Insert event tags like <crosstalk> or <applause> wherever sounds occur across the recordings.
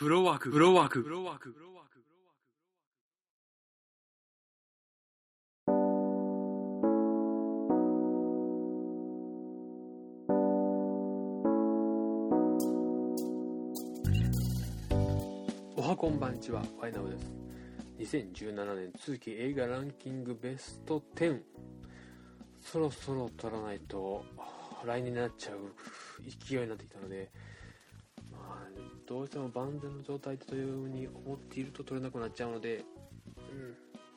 フロワーク、フロワーク、フロワーク、フロワーク。おはこんばんちは、ファイナルです。2017年通期映画ランキングベスト10。そろそろ取らないと、来年になっちゃう勢いになってきたので、どうしても万全の状態というふうに思っていると取れなくなっちゃうので、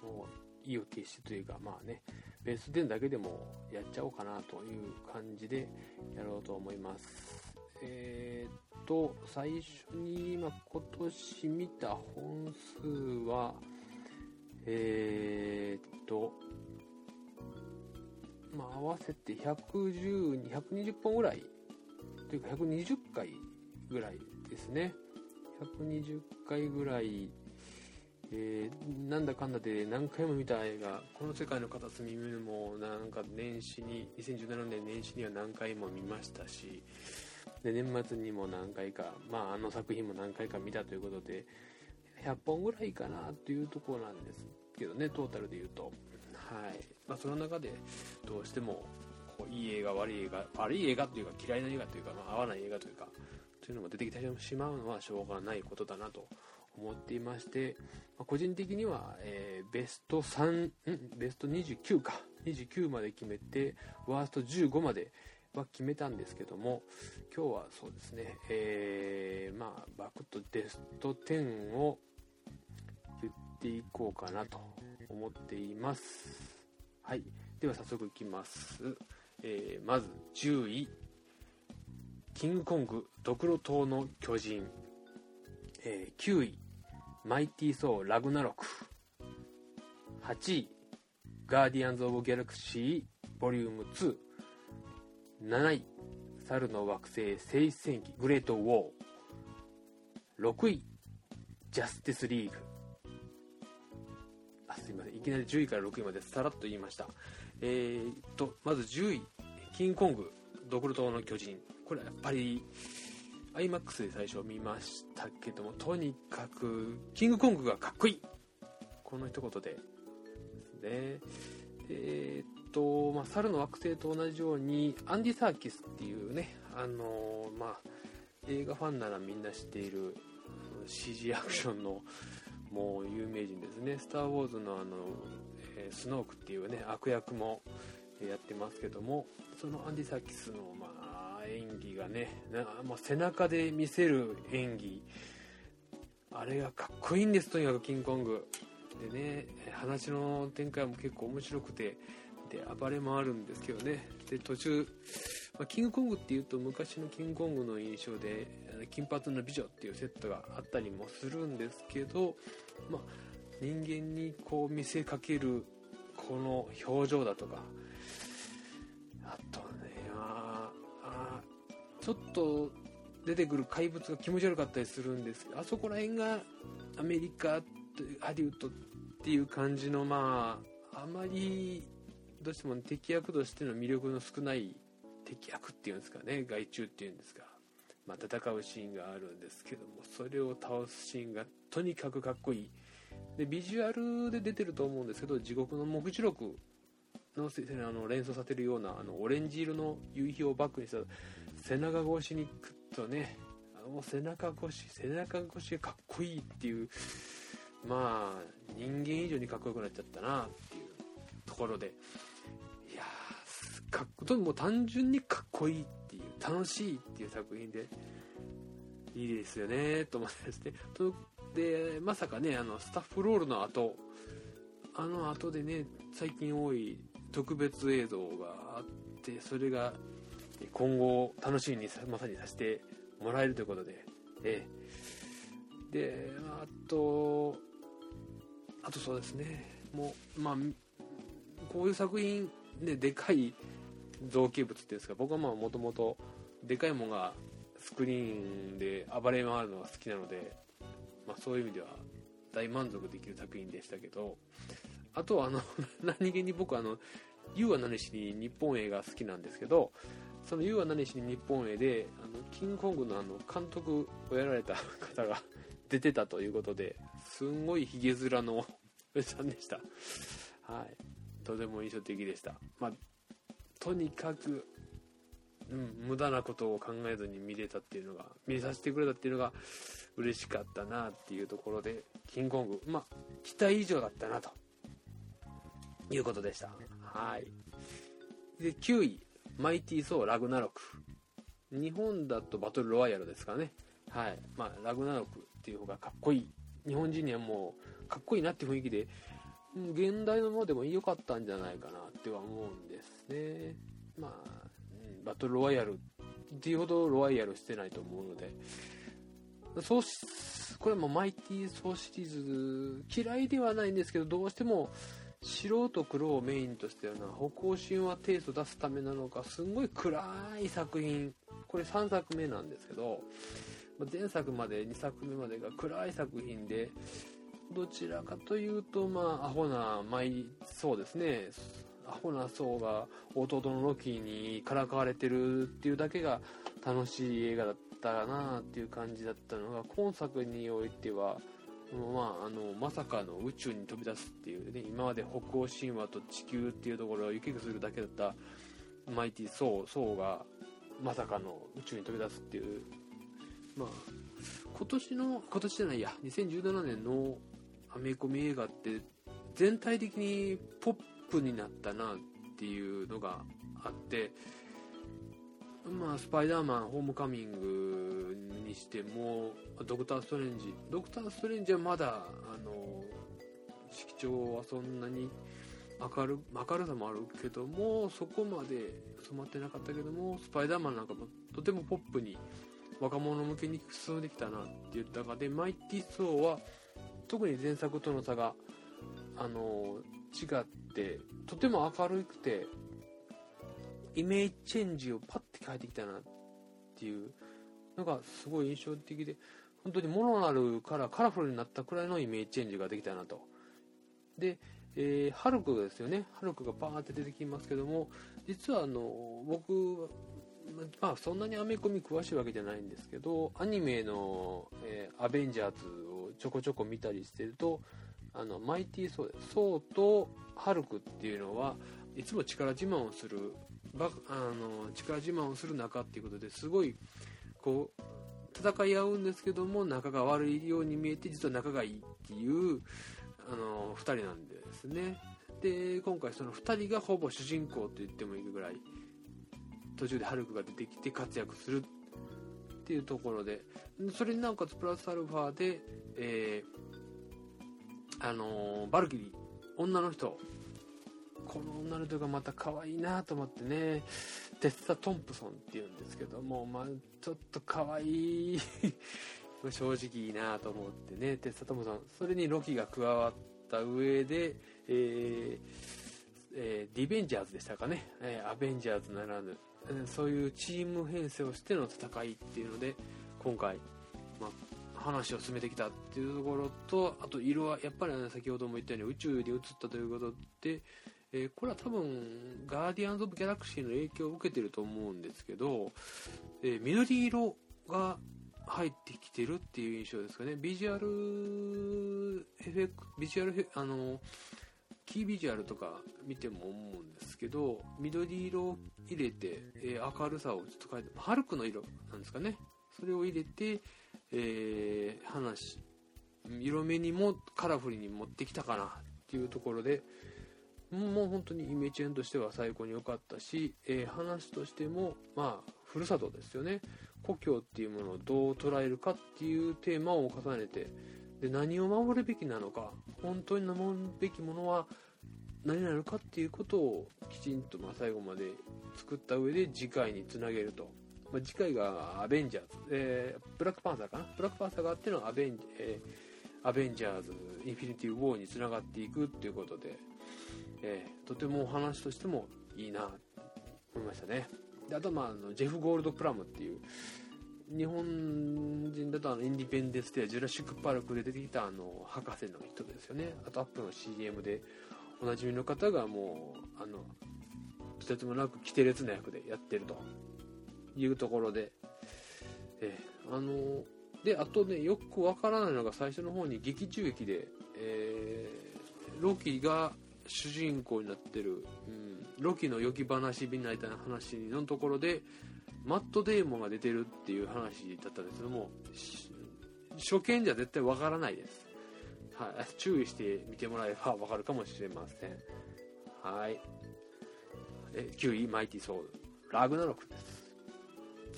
うん、もう意を決してというか、まあね、ベスト10だけでもやっちゃおうかなという感じでやろうと思います。えーっと、最初に、まあ、今年見た本数は、えーっと、まあ、合わせて110、120本ぐらい、というか120回ぐらいですね。120回ぐらい、えーなんだかんだで何回も見た映画、この世界の片隅もなんか年始に、2017年年始には何回も見ましたし、で年末にも何回か、まあ、あの作品も何回か見たということで、100本ぐらいかなというところなんですけどね、トータルで言うと。はい。まあ、その中で、どうしても、こういい映画、悪い映画、悪い映画というか嫌いな映画というか、まあ、合わない映画というか、というのも出てきてしまうのはしょうがないことだなと思っていまして、まあ個人的には、えーベスト3、んベスト29か、29まで決めて、ワースト15までは決めたんですけども、今日はそうですね、えーまあ、バクッとベスト10を言っていこうかなと思っています。はい。では早速いきます。えーまず10位、キングコング、ドクロ島の巨人。えー9位、マイティー・ソー・ラグナロク。8位、ガーディアンズ・オブ・ギャラクシー、ボリューム2。7位、猿の惑星聖戦記、グレート・ウォー。6位、ジャスティス・リーグ。あ、すいません。いきなり10位から6位までさらっと言いました。えー、っと、まず10位、キングコング、ドクロ島の巨人。これはやっぱり、IMAX で最初見ましたけども、とにかく、キングコングがかっこいいこの一言でですね。えーっと、まあ、猿の惑星と同じように、アンディ・サーキスっていうね、あのーまあ、映画ファンならみんな知っている、CG アクションの、もう有名人ですね。スター・ウォーズのあの、えースノークっていうね、悪役もやってますけども、そのアンディ・サーキスの、まあ、演技がね、なもう背中で見せる演技、あれがかっこいいんです、とにかくキングコング。でね、話の展開も結構面白くて、で、暴れ回るんですけどね。で、途中、まあ、キングコングっていうと昔のキングコングの印象で、金髪の美女っていうセットがあったりもするんですけど、まあ、人間にこう見せかけるこの表情だとか、あと、ちょっと出てくる怪物が気持ち悪かったりするんですけど、あそこら辺がアメリカハリウッドっていう感じの、まあ、あまりどうしても敵役としての魅力の少ない敵役っていうんですかね、害虫っていうんですか。まあ、戦うシーンがあるんですけども、それを倒すシーンがとにかくかっこいい。で、ビジュアルで出てると思うんですけど、地獄の目次録のあの連想させるようなあのオレンジ色の夕日をバックにした背中越しにクッとねもう背中越し背中越しがかっこいいっていうまあ人間以上にかっこよくなっちゃったなっていうところで。いやーかっこともう単純にかっこいいっていう楽しいっていう作品でいいですよねと思ってですねとでまさかねあのスタッフロールの後あの後でね最近多い特別映像があってそれが今後楽しみにまさにさせてもらえるということで。ええ。であとあとそうですね。もうまあこういう作品ででかい造形物っていうんですか。僕はまあもともとでかいものがスクリーンで暴れ回るのが好きなので、まあ、そういう意味では大満足できる作品でしたけど。あとはあの <laughs> 何気に僕あの「You は何しに日本映画好きなんですけどその「You は何しに日本映であのキングコングのあの監督をやられた方が <laughs> 出てたということですんごいひげ面のお <laughs> じさんでした。はい。とても印象的でした。まあとにかくうん、無駄なことを考えずに見れたっていうのが見させてくれたっていうのが嬉しかったなっていうところでキングコングまあ期待以上だったなということでした。はい。で9位。マイティー・ソー・ラグナロク日本だとバトルロワイヤルですかね。はい。まあラグナロクっていう方がかっこいい。日本人にはもうかっこいいなって雰囲気で現代のものでも良かったんじゃないかなっては思うんですね。まあバトルロワイヤルっていうほどロワイヤルしてないと思うので。そうこれもマイティーソーシリーズ嫌いではないんですけどどうしても白と黒をメインとしたような北欧神話テイスト出すためなのかすんごい暗い作品。これ3作目なんですけど前作まで2作目までが暗い作品でどちらかというとまあアホなマイそうですね。アホな層が弟のロキにからかわれてるっていうだけが楽しい映画だったなっていう感じだったのが今作においてはまあ、あのまさかの宇宙に飛び出すっていうね今まで北欧神話と地球っていうところを行き来するだけだったマイティソーソーがまさかの宇宙に飛び出すっていうまあ今年の今年じゃないや2017年のアメコミ映画って全体的にポップになったなっていうのがあってまあスパイダーマンホームカミングにしてもドクター・ストレンジドクター・ストレンジはまだあの色調はそんなに明る明るさもあるけどもそこまで染まってなかったけどもスパイダーマンなんかもとてもポップに若者向けに進んできたなって言った中でマイティ・ソーは特に前作との差があの違ってとても明るくてイメージチェンジをパッて変えてきたなっていうのがすごい印象的で本当にモノラルからカラフルになったくらいのイメージチェンジができたなとで、えー、ハルクですよねハルクがバーって出てきますけども実はあの僕まあそんなにアメコミ詳しいわけじゃないんですけどアニメの、えー、アベンジャーズをちょこちょこ見たりしてるとあのマイティー・ソー。ソーとハルクっていうのはいつも力自慢をするあの力自慢をする仲っていうことですごいこう戦い合うんですけども仲が悪いように見えて実は仲がいいっていうあの2人なんですね。で今回その2人がほぼ主人公と言ってもいいぐらい途中でハルクが出てきて活躍するっていうところでそれになおかつプラスアルファで、えーあのバルキリー女の人この女の人がまた可愛いなと思ってね。テッサ・トンプソンっていうんですけども、まあ、ちょっと可愛い。<laughs> 正直いいなと思ってね。テッサ・トンプソン。それにロキが加わった上で、えーえー、リベンジャーズでしたかね、えー、アベンジャーズならぬ、えー、そういうチーム編成をしての戦いっていうので今回、まあ、話を進めてきたっていうところとあと色はやっぱり、ね、先ほども言ったように宇宙に移ったということで、えー、これは多分ガーディアンズ・オブ・ギャラクシーの影響を受けてると思うんですけど、えー、緑色が入ってきてるっていう印象ですかね。ビジュアルエフェクビジュアルあのキービジュアルとか見ても思うんですけど緑色を入れて、えー、明るさをちょっと変えてハルクの色なんですかね。それを入れて、えー、話色目にもカラフルに持ってきたかなっていうところでもう本当にイメージンとしては最高に良かったし、えー、話としてもまあふるさとですよね。故郷っていうものをどう捉えるかっていうテーマを重ねてで何を守るべきなのか本当に守るべきものは何なのかっていうことをきちんとま最後まで作った上で次回につなげると。まあ、次回がアベンジャーズ、えー、ブラックパンサーかな？ブラックパンサーがあってのアベン,、えー、アベンジャーズインフィニティ・ウォーにつながっていくっていうことで、えー、とてもお話としてもいいなと思いましたね。であとまああのジェフ・ゴールド・プラムっていう日本人だとあのインディペンデンス・デージュラシック・パークで出てきたあの博士の人ですよね。あとアップの CM でおなじみの方がもうあのとてつもなく規定列な役でやってるというところで、えー、あのであとねよくわからないのが最初の方に劇中劇で、えー、ロキが主人公になってる、うん、ロキの良き話みたいな話のところでマット・デーモンが出てるっていう話だったんですけども初見じゃ絶対わからないです、はい、注意して見てもらえばわかるかもしれません。はい。え9位マイティ・ソウル。ラグナロクです。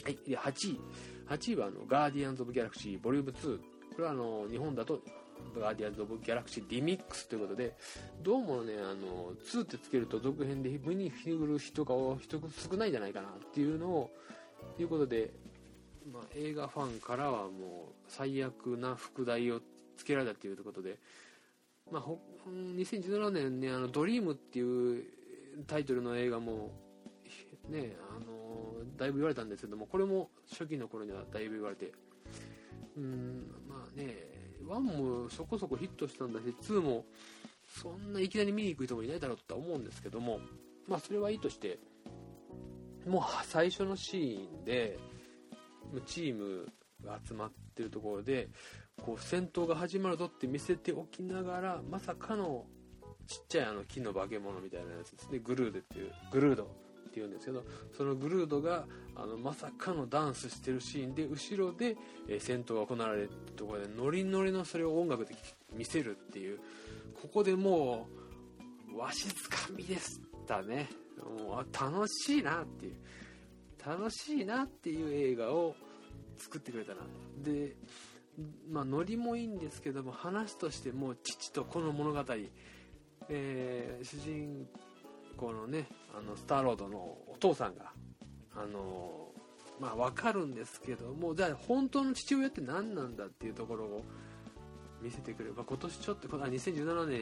はいで8位8位はあのガーディアンズ・オブ・ギャラクシーボリューム2これはあの日本だとガーディアンズ・オブ・ギャラクシーリミックスということでどうもねあの2ってつけると続編で目にひる人が人少ないんじゃないかなっていうのをということで、まあ、映画ファンからはもう最悪な副題をつけられたということで、まあ、2017年ね「あのドリームっていうタイトルの映画もねあのだいぶ言われたんですけどもこれも初期の頃にはだいぶ言われてうんまあね1もそこそこヒットしたんだし2もそんないきなり見に行く人もいないだろうとは思うんですけどもまあそれはいいとしてもう最初のシーンでチームが集まってるところでこう戦闘が始まるぞって見せておきながらまさかのちっちゃいあの木の化け物みたいなやつですね。グルードっていうグルード。っていうんですけどそのグルードがあのまさかのダンスしてるシーンで後ろで、え戦闘が行われるところでノリノリのそれを音楽で見せるっていうここでもうわしづかみでしたね。もう楽しいなっていう。楽しいなっていう映画を作ってくれたな。でまあノリもいいんですけども話としても父とこの物語、えー、主人公のねあのスターロードのお父さんがあのまあ分かるんですけどもじゃあ本当の父親って何なんだっていうところを見せてくれば今年ちょっとあ2017年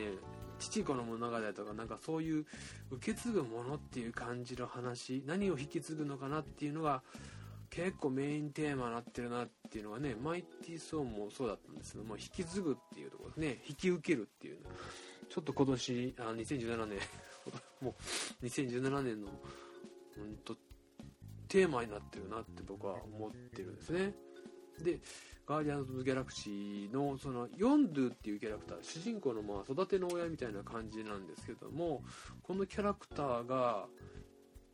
父子の物語とかなんかそういう受け継ぐものっていう感じの話何を引き継ぐのかなっていうのが結構メインテーマになってるなっていうのがねマイティーソーもそうだったんですけども引き継ぐっていうところですね引き受けるっていうの。ちょっと今年あ2017年もう2017年の本当テーマになってるなって僕は思ってるんですね。でガーディアンズ・ギャラクシーのそのヨンドゥっていうキャラクター主人公のまあ育ての親みたいな感じなんですけどもこのキャラクターが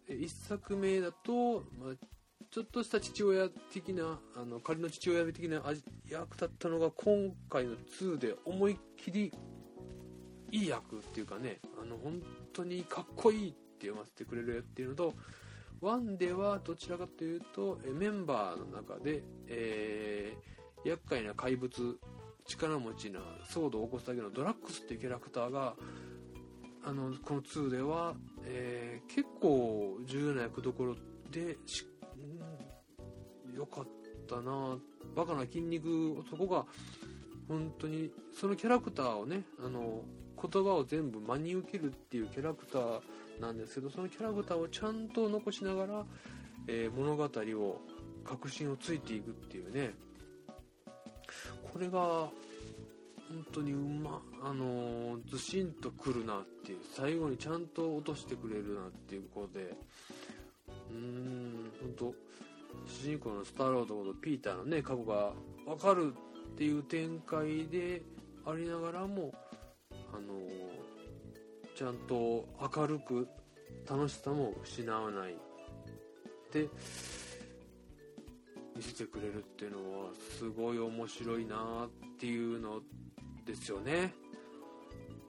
1作目だと、まあ、ちょっとした父親的なあの仮の父親的な役だったのが今回の2で思いっきりいい役っていうかねあの本当にかっこいいって読ませてくれるっていうのと1ではどちらかというとメンバーの中で、えー、厄介な怪物力持ちな騒動を起こすだけのドラッグスっていうキャラクターがあのこの2では、えー、結構重要な役どころでし、うん、よかったなバカな筋肉男が本当にそのキャラクターをねあの言葉を全部真に受けるっていうキャラクターなんですけどそのキャラクターをちゃんと残しながら、えー、物語を確信をついていくっていうね。これが本当にうまあのー、ずしんとくるなっていう最後にちゃんと落としてくれるなっていうことで。うーん本当主人公のスターロードことピーターのね過去が分かるっていう展開でありながらもあのちゃんと明るく楽しさも失わないで見せてくれるっていうのはすごい面白いなっていうのですよね。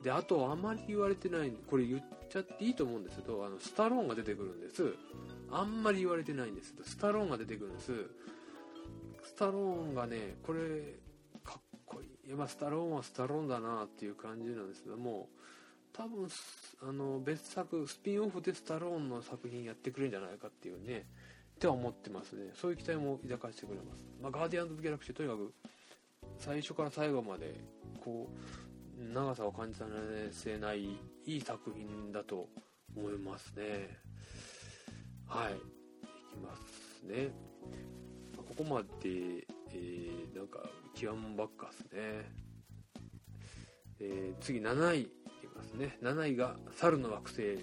であとあまり言われてないこれ言っちゃっていいと思うんですけどあのスタローンが出てくるんです。あんまり言われてないんですけどスタローンが出てくるんです。スタローンがねこれこいい、まあ、スタローンはスタローンだなっていう感じなんですけども多分あの別作スピンオフでスタローンの作品やってくれるんじゃないかっていうねっては思ってますね。そういう期待も抱かせてくれます、まあ、ガーディアンズ・ギャラクシーとにかく最初から最後までこう長さを感じさせないいい作品だと思いますね。はい。いきますね。まここまで、えー、なんかキワンばっかっすね。えー、次7位いきますね。7位が猿の惑星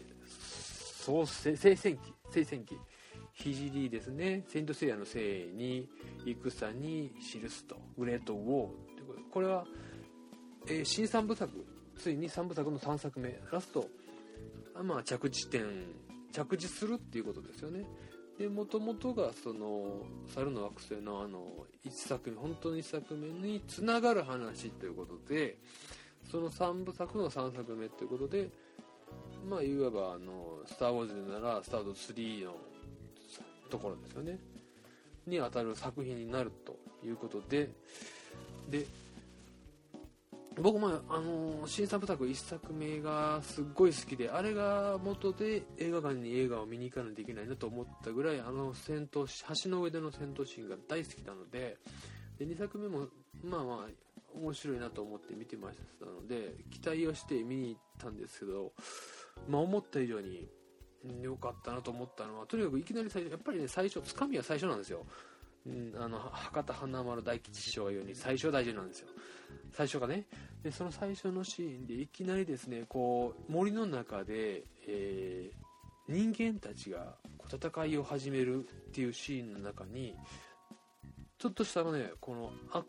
総聖戦記聖戦記。聖ですね。セントセイヤの聖に戦に記すとグレート・ウォーってことこれは、えー、新3部作。ついに3部作の3作目。ラスト。まあ着地点。着地するっていうことですよね。でもともとがその猿の惑星のあの1作目本当の1作目につながる話ということでその3部作の3作目ということでまあいわばあの「スター・ウォーズ」なら「スター・ウォーズ3」のところですよね。にあたる作品になるということでで僕もあの新三部作1作目がすっごい好きであれが元で映画館に映画を見に行かないといけないなと思ったぐらいあの戦闘橋の上での戦闘シーンが大好きなのでで2作目もまあまあ面白いなと思って見てましたので期待をして見に行ったんですけど、まあ、思った以上に良かったなと思ったのはとにかくいきなり最初やっぱりね最初つかみは最初なんですよ、うん、あの博多華丸大吉師匠が言うように最初大事なんですよ。最初がね。でその最初のシーンでいきなりですねこう森の中で、えー、人間たちが戦いを始めるっていうシーンの中にちょっとしたねこのあ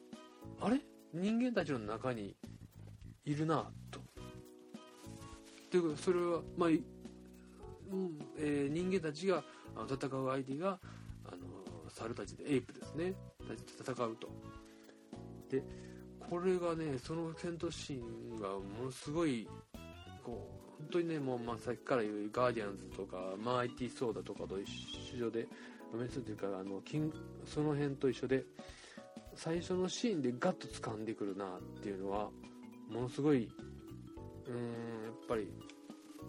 あれ？人間たちの中にいるなと。でそれはまあ、うんえー、人間たちが戦う相手があの猿たちでエイプですね。戦うと。でこれがねその戦闘シーンがものすごいこう本当にねもう、ま、さっきから言うガーディアンズとかマイティーソーダとかと一緒でメスというかあのキンその辺と一緒で最初のシーンでガッと掴んでくるなっていうのはものすごいうーんやっぱり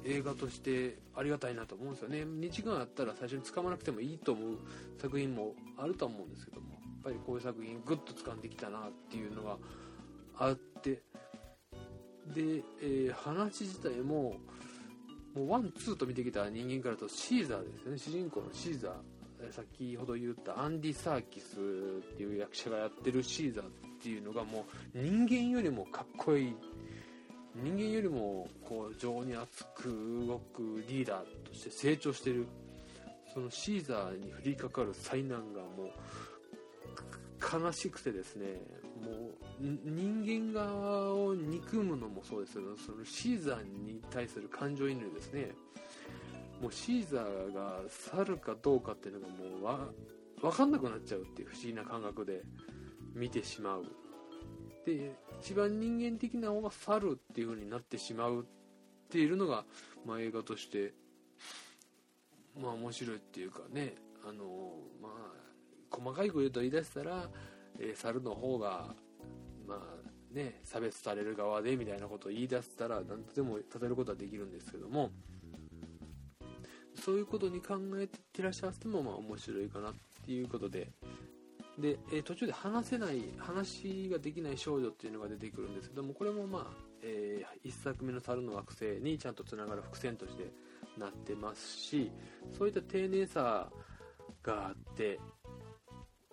映画としてありがたいなと思うんですよね。2時間あったら最初に掴まなくてもいいと思う作品もあると思うんですけどもやっぱりこういう作品グッと掴んできたなっていうのがあって。で、えー、話自体ももうワンツーと見てきた人間からとシーザーですよね。主人公のシーザー。先ほど言ったアンディ・サーキスっていう役者がやってるシーザーっていうのがもう人間よりもかっこいい。人間よりもこう情に熱く動くリーダーとして成長してる。そのシーザーに降りかかる災難がもう悲しくてですね。もう人間側を憎むのもそうですけどそのシーザーに対する感情移入ですね。もうシーザーが猿かどうかっていうのがもうわ分かんなくなっちゃうっていう不思議な感覚で見てしまう。で一番人間的な方が猿っていう風になってしまうっていうのが、まあ、映画としてまあ面白いっていうかねあのまあ細かいこと言い出したら、え、猿の方がまあね、差別される側でみたいなことを言い出したら何とでも立てることはできるんですけどもそういうことに考えてらっしゃってもまあ面白いかなっていうことで。で、え途中で話せない話ができない少女っていうのが出てくるんですけどもこれもまあ、えー、1作目の猿の惑星にちゃんとつながる伏線としてなってますしそういった丁寧さがあって、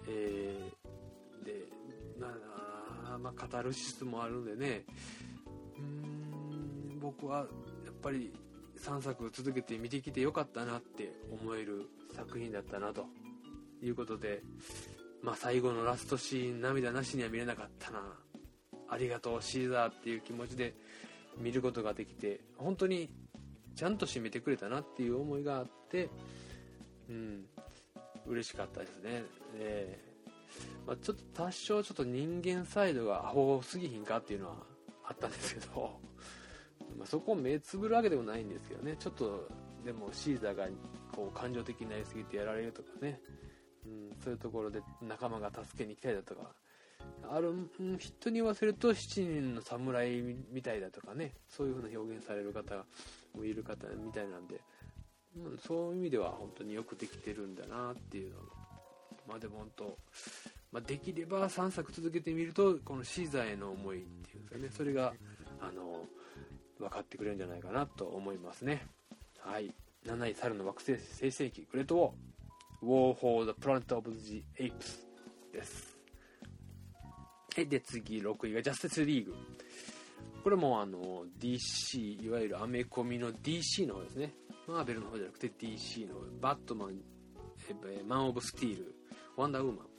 えー、でなまあ、カタルシスもあるんでね。うん僕はやっぱり3作続けて見てきてよかったなって思える作品だったなと。いうことで、まあ、最後のラストシーン涙なしには見れなかったな。ありがとうシーザーっていう気持ちで見ることができて本当にちゃんと締めてくれたなっていう思いがあってうん嬉しかったですね。えまあ、ちょっと多少ちょっと人間サイドがアホすぎひんかっていうのはあったんですけど、<laughs> まあ、そこを目つぶるわけでもないんですけどね。ちょっとでもシーザーがこう感情的になりすぎてやられるとかね、うん、そういうところで仲間が助けに来たりだとか。ある人に言わせると7人の侍みたいだとかね。そういう風な表現される方もいる方みたいなんで、うん、そういう意味では本当によくできてるんだなっていうのまあでも本当まあ、できれば3作続けてみるとこのシーザーへの思いっていうんですかね。それがあの分かってくれるんじゃないかなと思いますね。はい。7位猿の惑星生成器グレートウォー。War for the Planet of the Apes です。で次6位がジャスティスリーグ。これもあの DC いわゆるアメコミの DC の方ですね。マーベルの方じゃなくて DC のバットマンマン・オブ・スティール。ワンダーウーマン。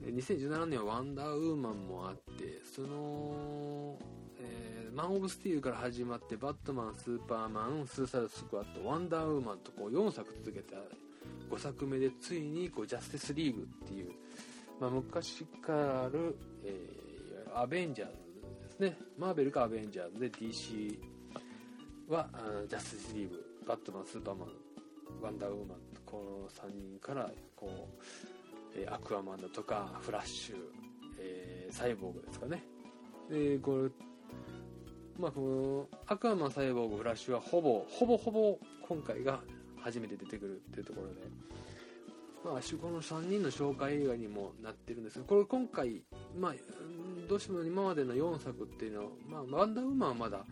で2017年はワンダーウーマンもあってその、えーマン・オブ・スティールから始まってバットマンスーパーマンスーサイド・スクワットワンダーウーマンとこう4作続けた5作目でついにこうジャスティスリーグっていう、まあ、昔からある、えーいわゆるアベンジャーズですね。マーベルかアベンジャーズで DC はあジャスティスリーグバットマンスーパーマンワンダーウーマンこの3人からこう、えアクアマンだとかフラッシュ、えーサイボーグですかね。でこれまあこのアクアマンサイボーグフラッシュはほぼほぼほぼ今回が初めて出てくるっていうところで。まあこの3人の紹介映画にもなってるんですけどこれ今回まあどうしても今までの4作っていうのは、まあ、ワンダーウーマンはまだ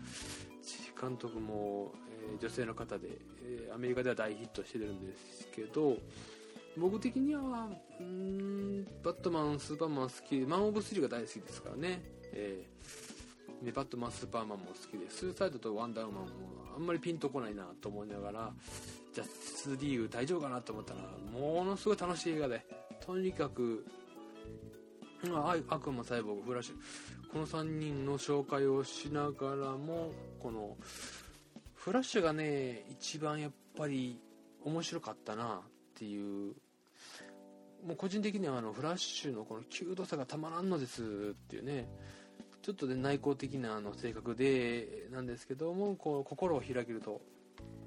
監督も、えー女性の方で、えーアメリカでは大ヒットしてるんですけど僕的にはうんバットマンスーパーマン好き。マン・オブ・スリーが大好きですからね、えー。でバットマンスーパーマンも好きでスーサイドとワンダーマンもあんまりピンとこないなと思いながらジャスティスリーグ大丈夫かなと思ったらものすごい楽しい映画でとにかく悪魔サイボーグフラッシュ。この3人の紹介をしながらもこのフラッシュがね一番やっぱり面白かったなっていうもう個人的にはあのフラッシュのこのキュートさがたまらんのですっていうねちょっとね内向的なあの性格でなんですけどもこう心を開けると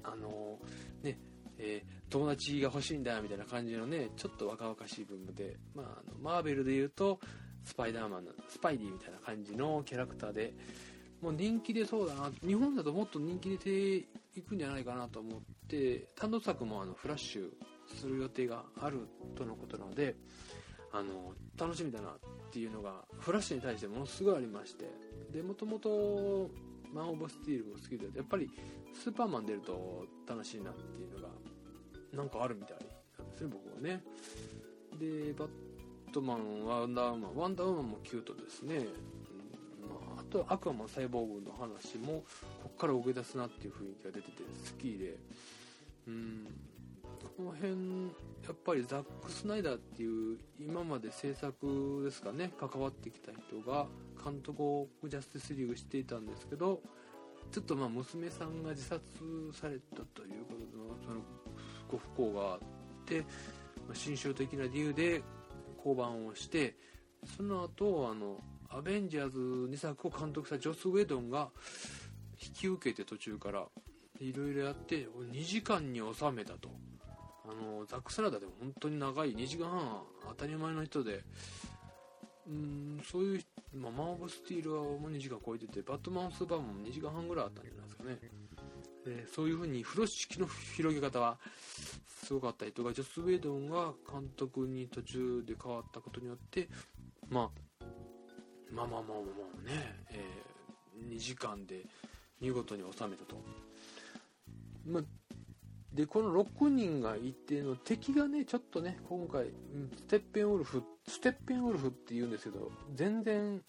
あのねえー友達が欲しいんだみたいな感じのねちょっと若々しい部分で、まあ、あのマーベルでいうとスパイダーマンのスパイディみたいな感じのキャラクターでもう人気でそうだな日本だともっと人気出ていくんじゃないかなと思って単独作もあのフラッシュする予定があるとのことなのであの楽しみだなっていうのがフラッシュに対してものすごいありましてでもともとマン・オブ・スティールも好きでやっぱりスーパーマン出ると楽しいなっていうのがなんかあるみたい。なんですね僕はね。でバットマンワンダーウーマンワンダーウーマンもキュートですね、あ、とアクアマンサイボーグの話もこっから動き出すなっていう雰囲気が出てて好きで。うん。辺やっぱりザック・スナイダーっていう今まで制作ですかね関わってきた人が監督をジャスティスリーグしていたんですけどちょっとまあ娘さんが自殺されたということのそのご不幸があって心象的な理由で降板をしてその後あのアベンジャーズ2作を監督したジョス・ウェドンが引き受けて途中からいろいろやって2時間に収めたと。あのザック・サラダでも本当に長い2時間半当たり前の人で。うんそういう、まあ、マン・オブ・スティールはもう2時間超えててバットマン・スーパーマンも2時間半ぐらいあったんじゃないですかね。でそういう風に風呂敷の広げ方はすごかったりとかジョス・ウェイドンが監督に途中で変わったことによって、まあ、まあまあまあまあまあね、え2時間で見事に収めたと、まあ、でこの6人がいての敵がねちょっとね今回ステッペンウルフステッペンウルフって言うんですけど全然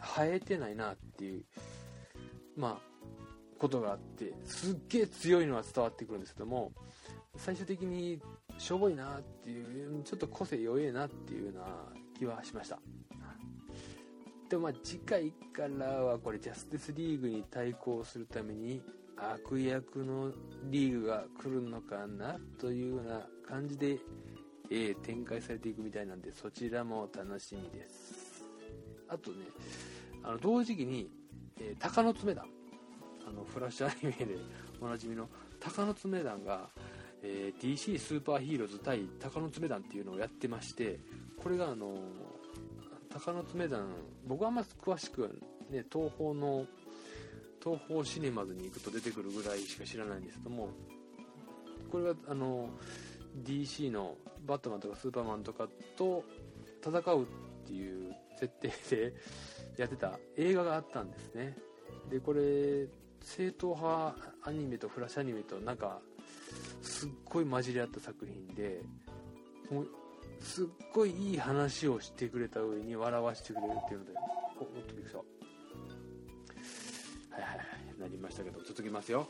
生えてないなっていうまあことがあってすっげえ強いのは伝わってくるんですけども最終的にしょぼいなっていうちょっと個性弱えなっていうような気はしました。でまあ次回からはこれジャスティスリーグに対抗するために悪役のリーグが来るのかなというような感じで、えー展開されていくみたいなんでそちらも楽しみです。あとねあの同時期に、えー鷹の爪団。あのフラッシュアニメで <laughs> おなじみの鷹の爪団が、えー DC スーパーヒーローズ対鷹の爪団っていうのをやってましてこれがあの鷹の爪団僕はあんま詳しくね東宝の東宝シネマズに行くと出てくるぐらいしか知らないんですけどもこれがあの DC のバットマンとかスーパーマンとかと戦うっていう設定でやってた映画があったんですね。でこれ正統派アニメとフラッシュアニメとなんかすっごい混じり合った作品でもうすっごいいい話をしてくれた上に笑わせてくれるっていうので続きますよ。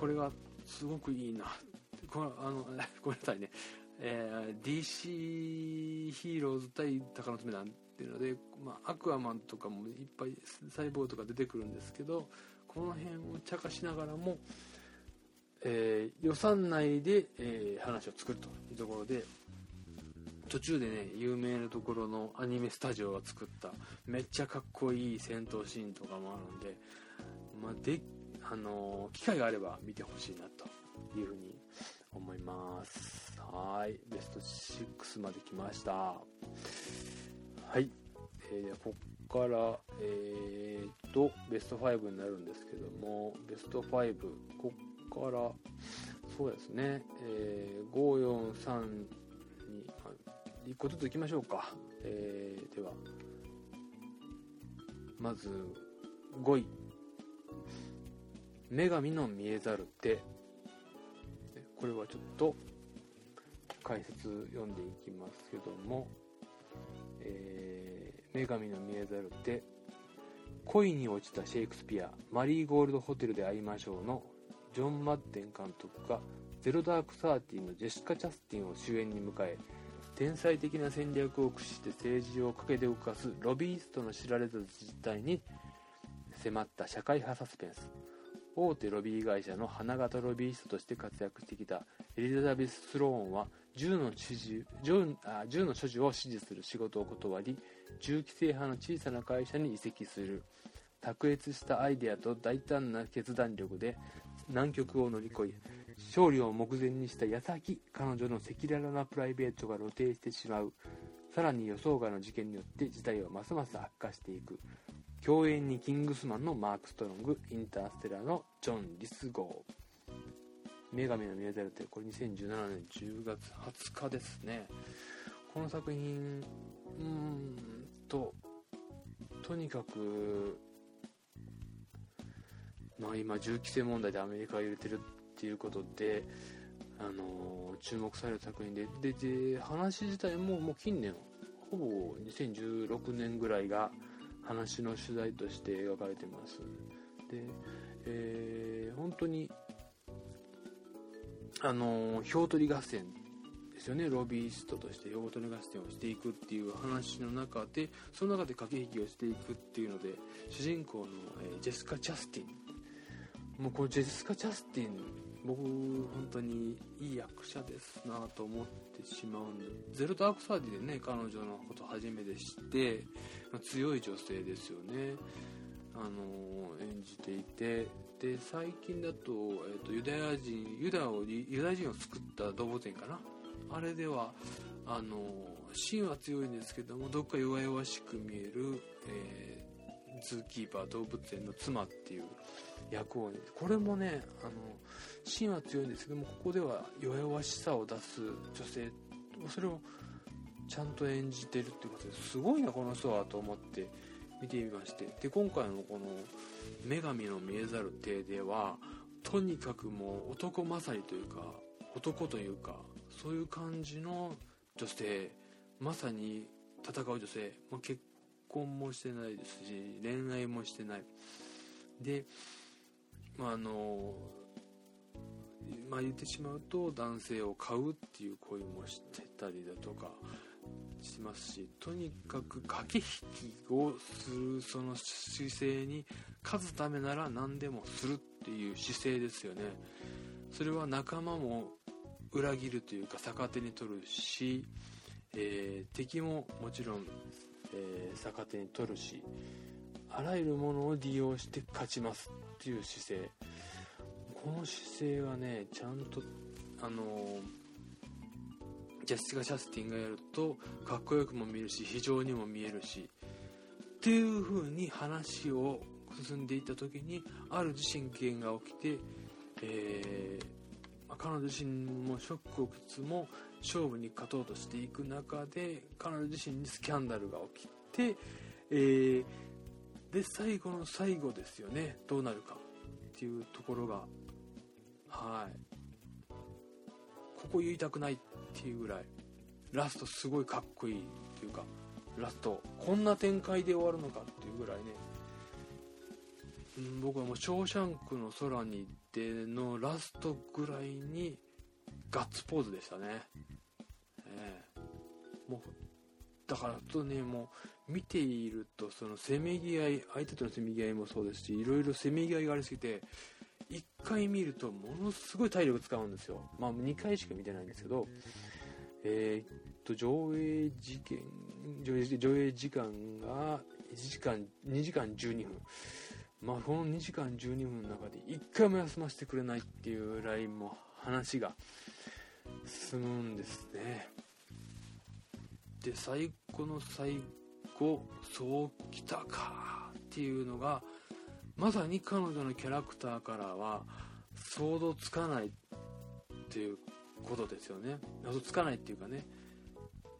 これはすごくいいな。これあの <laughs> ごめんなさいね。えー DC ヒーローズ対鷹の爪なんていうので、まあ、アクアマンとかもいっぱいサイボーグとか出てくるんですけどこの辺を茶化しながらも、えー予算内で、えー話を作るというところで途中でね有名なところのアニメスタジオが作っためっちゃかっこいい戦闘シーンとかもあるんで,、まあであのー機会があれば見てほしいなというふうに思います。はい。ベスト6まで来ました。はい、えーここからえー、とベスト5になるんですけどもベスト5ここからそうですね、えー、543に1個ずついきましょうか、えーではまず5位「女神の見えざる手」これはちょっと解説読んでいきますけども「えー女神の見えざる手」恋に落ちたシェイクスピアマリーゴールドホテルで会いましょうのジョン・マッデン監督がゼロダークサーティのジェシカ・チャスティンを主演に迎え天才的な戦略を駆使して政治をかけて動かすロビーストの知られざる実態に迫った社会派サスペンス。大手ロビー会社の花形ロビーストとして活躍してきたエリザベス・スローンは銃の支持銃あ銃の所持を支持する仕事を断り銃規制派の小さな会社に移籍する。卓越したアイデアと大胆な決断力で難局を乗り越え勝利を目前にした矢先彼女の赤裸々なプライベートが露呈してしまう。さらに予想外の事件によって事態はますます悪化していく。共演にキングスマンのマーク・ストロングインターステラーのジョン・リスゴー。女神の見えざる手これ2017年10月20日ですね。この作品うーんととにかくまあ今銃規制問題でアメリカが揺れてるっていうことであの注目される作品ででで話自体ももう近年ほぼ2016年ぐらいが話の取材として描かれてます。で、えー本当にあの票取り合戦ですよね。ロビーストとして票取り合戦をしていくっていう話の中でその中で駆け引きをしていくっていうので主人公の、えージェスカ・チャスティン。もうこのジェスカ・チャスティン僕本当にいい役者ですなと思ってしまうんでゼロダークサーディでね彼女のこと初めて知って、まあ強い女性ですよね。あの演じていて。で最近だと,、えー、とユダヤ人ユダをユダヤ人を救った動物園かな。あれではあの芯は強いんですけどもどっか弱々しく見える、えーズーキーパー動物園の妻っていう役をねこれもねあの芯は強いんですけどもここでは弱々しさを出す女性それをちゃんと演じてるっていうことですごいなこの人はと思って見てみまして。で今回のこの「女神の見えざる手」ではとにかくもう男勝りというか男というかそういう感じの女性まさに戦う女性、まあ、結婚もしてないですし恋愛もしてない。でああのまあ言ってしまうと男性を買うっていう行為もしてたりだとかしますしとにかく駆け引きをするその姿勢に勝つためなら何でもするっていう姿勢ですよね。それは仲間も裏切るというか逆手に取るし、えー敵ももちろん、えー逆手に取るしあらゆるものを利用して勝ちますっていう姿勢。この姿勢がねちゃんとあのジェスチカ・シャスティンがやるとかっこよくも見るし非常にも見えるしっていう風に話を進んでいった時にある地震源が起きて、えー彼女自身もショックを受けつつも勝負に勝とうとしていく中で彼女自身にスキャンダルが起きて、えーで最後の最後ですよね。どうなるかっていうところが。はい。ここ言いたくないっていうぐらい。ラストすごいかっこいいっていうか。ラストこんな展開で終わるのかっていうぐらいね、うん、僕はもう「ショーシャンクの空に」でのラストぐらいにガッツポーズでしたね。えー、もうだからとねもう見ているとそのせめぎ合い相手とのせめぎ合いもそうですしいろいろせめぎ合いがありすぎて1回見るとものすごい体力使うんですよ。まあ2回しか見てないんですけどえー、っと上映時間上映時間が1時間2時間12分。まあこの2時間12分の中で1回も休ませてくれないっていうラインも話が進むんですね。で最後の最後そうきたかっていうのがまさに彼女のキャラクターからは想像つかないっていうことですよね。想像つかないっていうかね。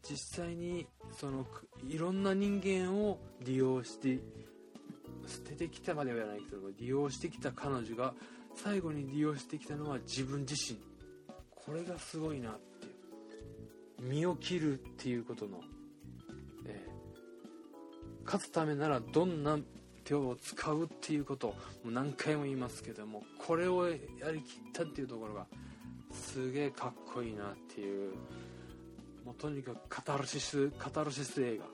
実際にそのいろんな人間を利用して捨ててきたまではないけど利用してきた彼女が最後に利用してきたのは自分自身。これがすごいなって。身を切るっていうことの、えー、勝つためならどんな手を使うっていうことをもう何回も言いますけどもこれをやりきったっていうところがすげえかっこいいなっていうもうとにかくカタルシスカタルシス映画。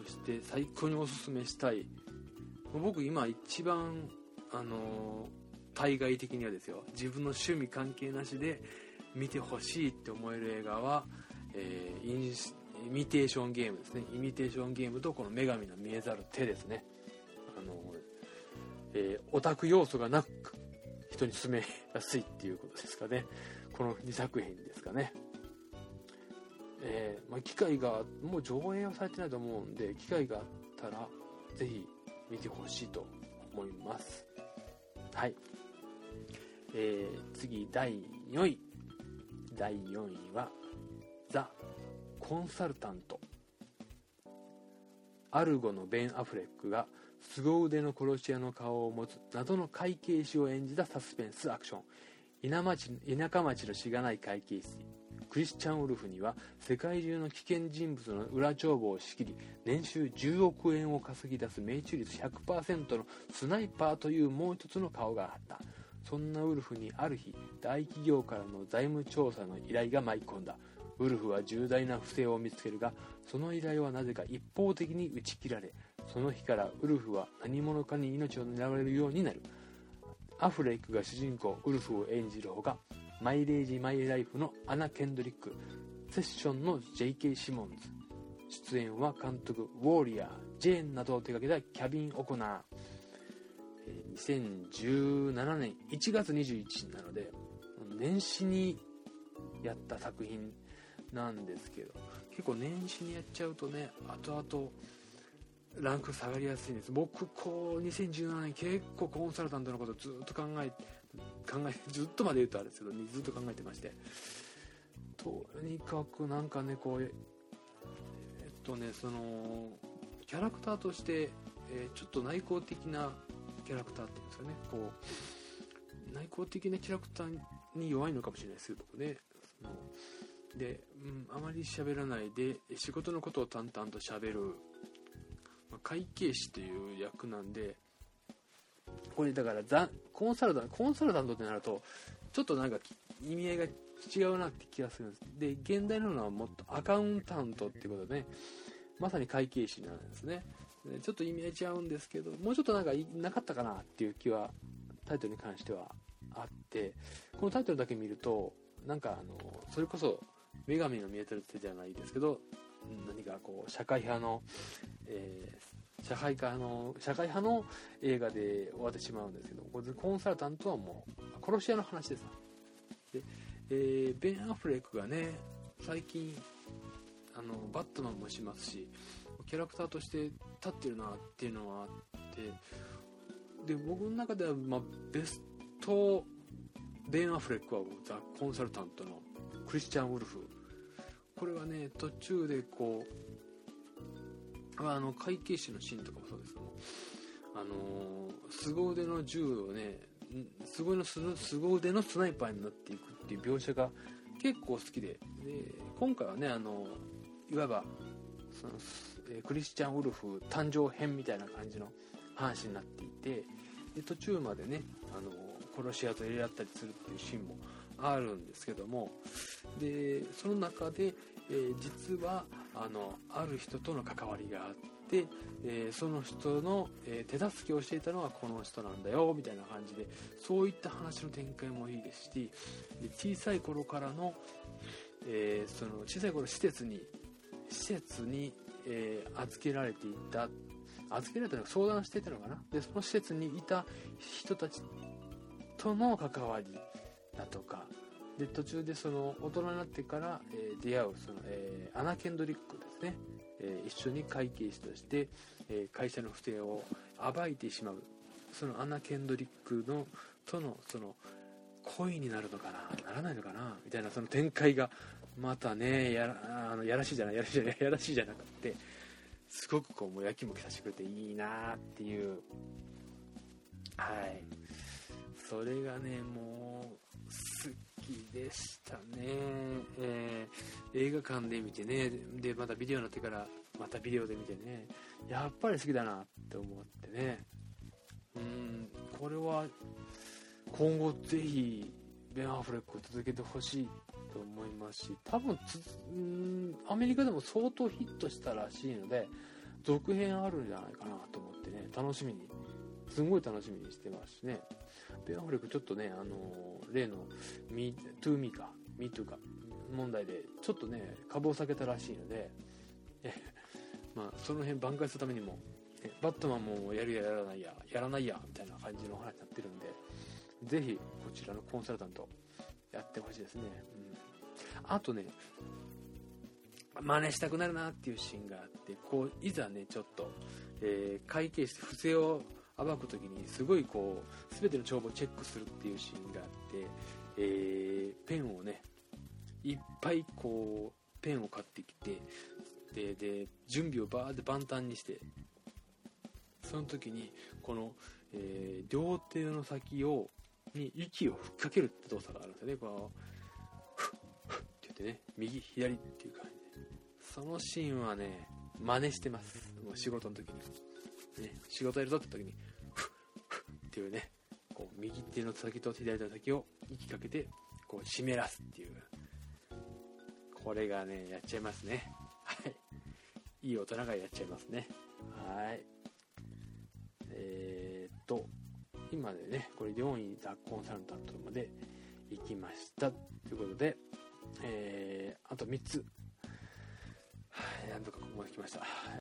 として最高におすすめしたい。僕今一番あの対外的にはですよ。自分の趣味関係なしで見てほしいって思える映画は、えー、イイミテーションゲームですね。イミテーションゲームとこの女神の見えざる手ですね。あの、えー、オタク要素がなく人に勧めやすいっていうことですかね。この2作品ですかね。えー、まあ、機会がもう上映はされてないと思うんで機会があったらぜひ見てほしいと思います。はい。えー、次第4位。第4位はザ・コンサルタント。アルゴのベン・アフレックが凄腕の殺し屋の顔を持つ謎の会計士を演じたサスペンスアクション。田町田舎町のしがない会計士。クリスチャン・ウルフには世界中の危険人物の裏帳簿を仕切り年収10億円を稼ぎ出す命中率100%のスナイパーというもう一つの顔があった。そんなウルフにある日大企業からの財務調査の依頼が舞い込んだウルフは重大な不正を見つけるがその依頼はなぜか一方的に打ち切られその日からウルフは何者かに命を狙われるようになるアフレックが主人公ウルフを演じるほかマイレージ・マイ・ライフのアナ・ケンドリックセッションの J.K. シモンズ出演は監督ウォーリアージェーンなどを手掛けたキャビン・オコナー2017年1月21日なので年始にやった作品なんですけど結構年始にやっちゃうとね後々ランク下がりやすいんです。僕こう2017年結構コンサルタントのことずっと考え考えずっとまで言うとあれですけどずっと考えてまして。とにかくなんかねこうえっとねそのキャラクターとして、えー、ちょっと内向的なキャラクターっていうんですかね。こう内向的なキャラクターに弱いのかもしれないですけどね。そので、うん、あまり喋らないで仕事のことを淡々と喋る、まあ、会計士という役なんでこれだからザコンサルタントコンサルタントってなるとちょっとなんか意味合いが違うなって気がするんです。で現代ののはもっとアカウンタントっていうことで、ね、まさに会計士なんですね。でちょっと意味合い違うんですけどもうちょっとなんかなかったかなっていう気はタイトルに関してはあってこのタイトルだけ見るとなんかあのそれこそ女神の見えてる手じゃないですけど何かこう社会派の、えー、社会科の社会派の映画で終わってしまうんですけどコンサルタントはもう殺し屋の話です。で、えー、ベン・アフレックがね最近あのバットマンもしますしキャラクターとして立ってるなっていうのはあってで僕の中では、まあ、ベストベン・アフレックはザ・コンサルタントのクリスチャン・ウルフ。これはね途中でこうあの会計士のシーンとかもそうですけどあの凄腕の銃をね凄腕の凄腕のスナイパーになっていくっていう描写が結構好きでで今回はねあのいわばその、えクリスチャン・ウルフ誕生編みたいな感じの話になっていてで途中までねあの殺し屋と入れ合ったりするっていうシーンもあるんですけども。でその中で、えー実はあのある人との関わりがあって、えーその人の、えー手助けをしていたのはこの人なんだよみたいな感じでそういった話の展開もいいですしで小さい頃からの,、えその小さい頃施設に施設に、え預けられていた預けられたのか相談していたのかな？でその施設にいた人たちとの関わりだとかで途中でその大人になってから、えー出会うその、えーアナ・ケンドリックですね、えー一緒に会計士として、え会社の不正を暴いてしまう。そのアナ・ケンドリックのとのその恋になるのかな？ならないのかな？みたいなその展開がまたねやらあのやらしいじゃないやらしいじゃない <laughs> やらしいじゃなくてすごくこうもうやきもきさせてくれていいなっていう。はい。それがねもう好きでしたね、えー映画館で見てねでまたビデオになってからまたビデオで見てねやっぱり好きだなって思ってね。うんこれは今後ぜひベン・アフレックを続けてほしいと思いますし多分つうんアメリカでも相当ヒットしたらしいので続編あるんじゃないかなと思ってね楽しみにすごい楽しみにしてますしね。ベン・アフレックちょっとねあの例の「Me to Me」か「Me to」か。問題でちょっとね株を下げたらしいのでえ <laughs> まあその辺挽回するためにもえバットマンもやるややらないややらないやみたいな感じの話になってるんでぜひこちらのコンサルタントやってほしいですね、うん、あとね真似したくなるなっていうシーンがあってこういざねちょっと、えー会計して不正を暴く時にすごいこう全ての帳簿をチェックするっていうシーンがあって、えーペンをねいっぱいこうペンを買ってきてでで準備をバーって万端にしてその時にこの、えー両手の先をに息を吹っかけるって動作があるんですよね。こうフッフッって言ってね右左っていう感じで。そのシーンはね真似してます。もう仕事の時に、ね、仕事やるぞって時に。っていうねこう右手の先と左手の先を息かけてこう湿らすっていう。これがねやっちゃいますね。はい。いい大人がやっちゃいますね。はい。えー、っと今でねこれ4位ザ・コンサルタントまで行きました。ということでえー、あと3つ。はい。なんとかここまで来ました。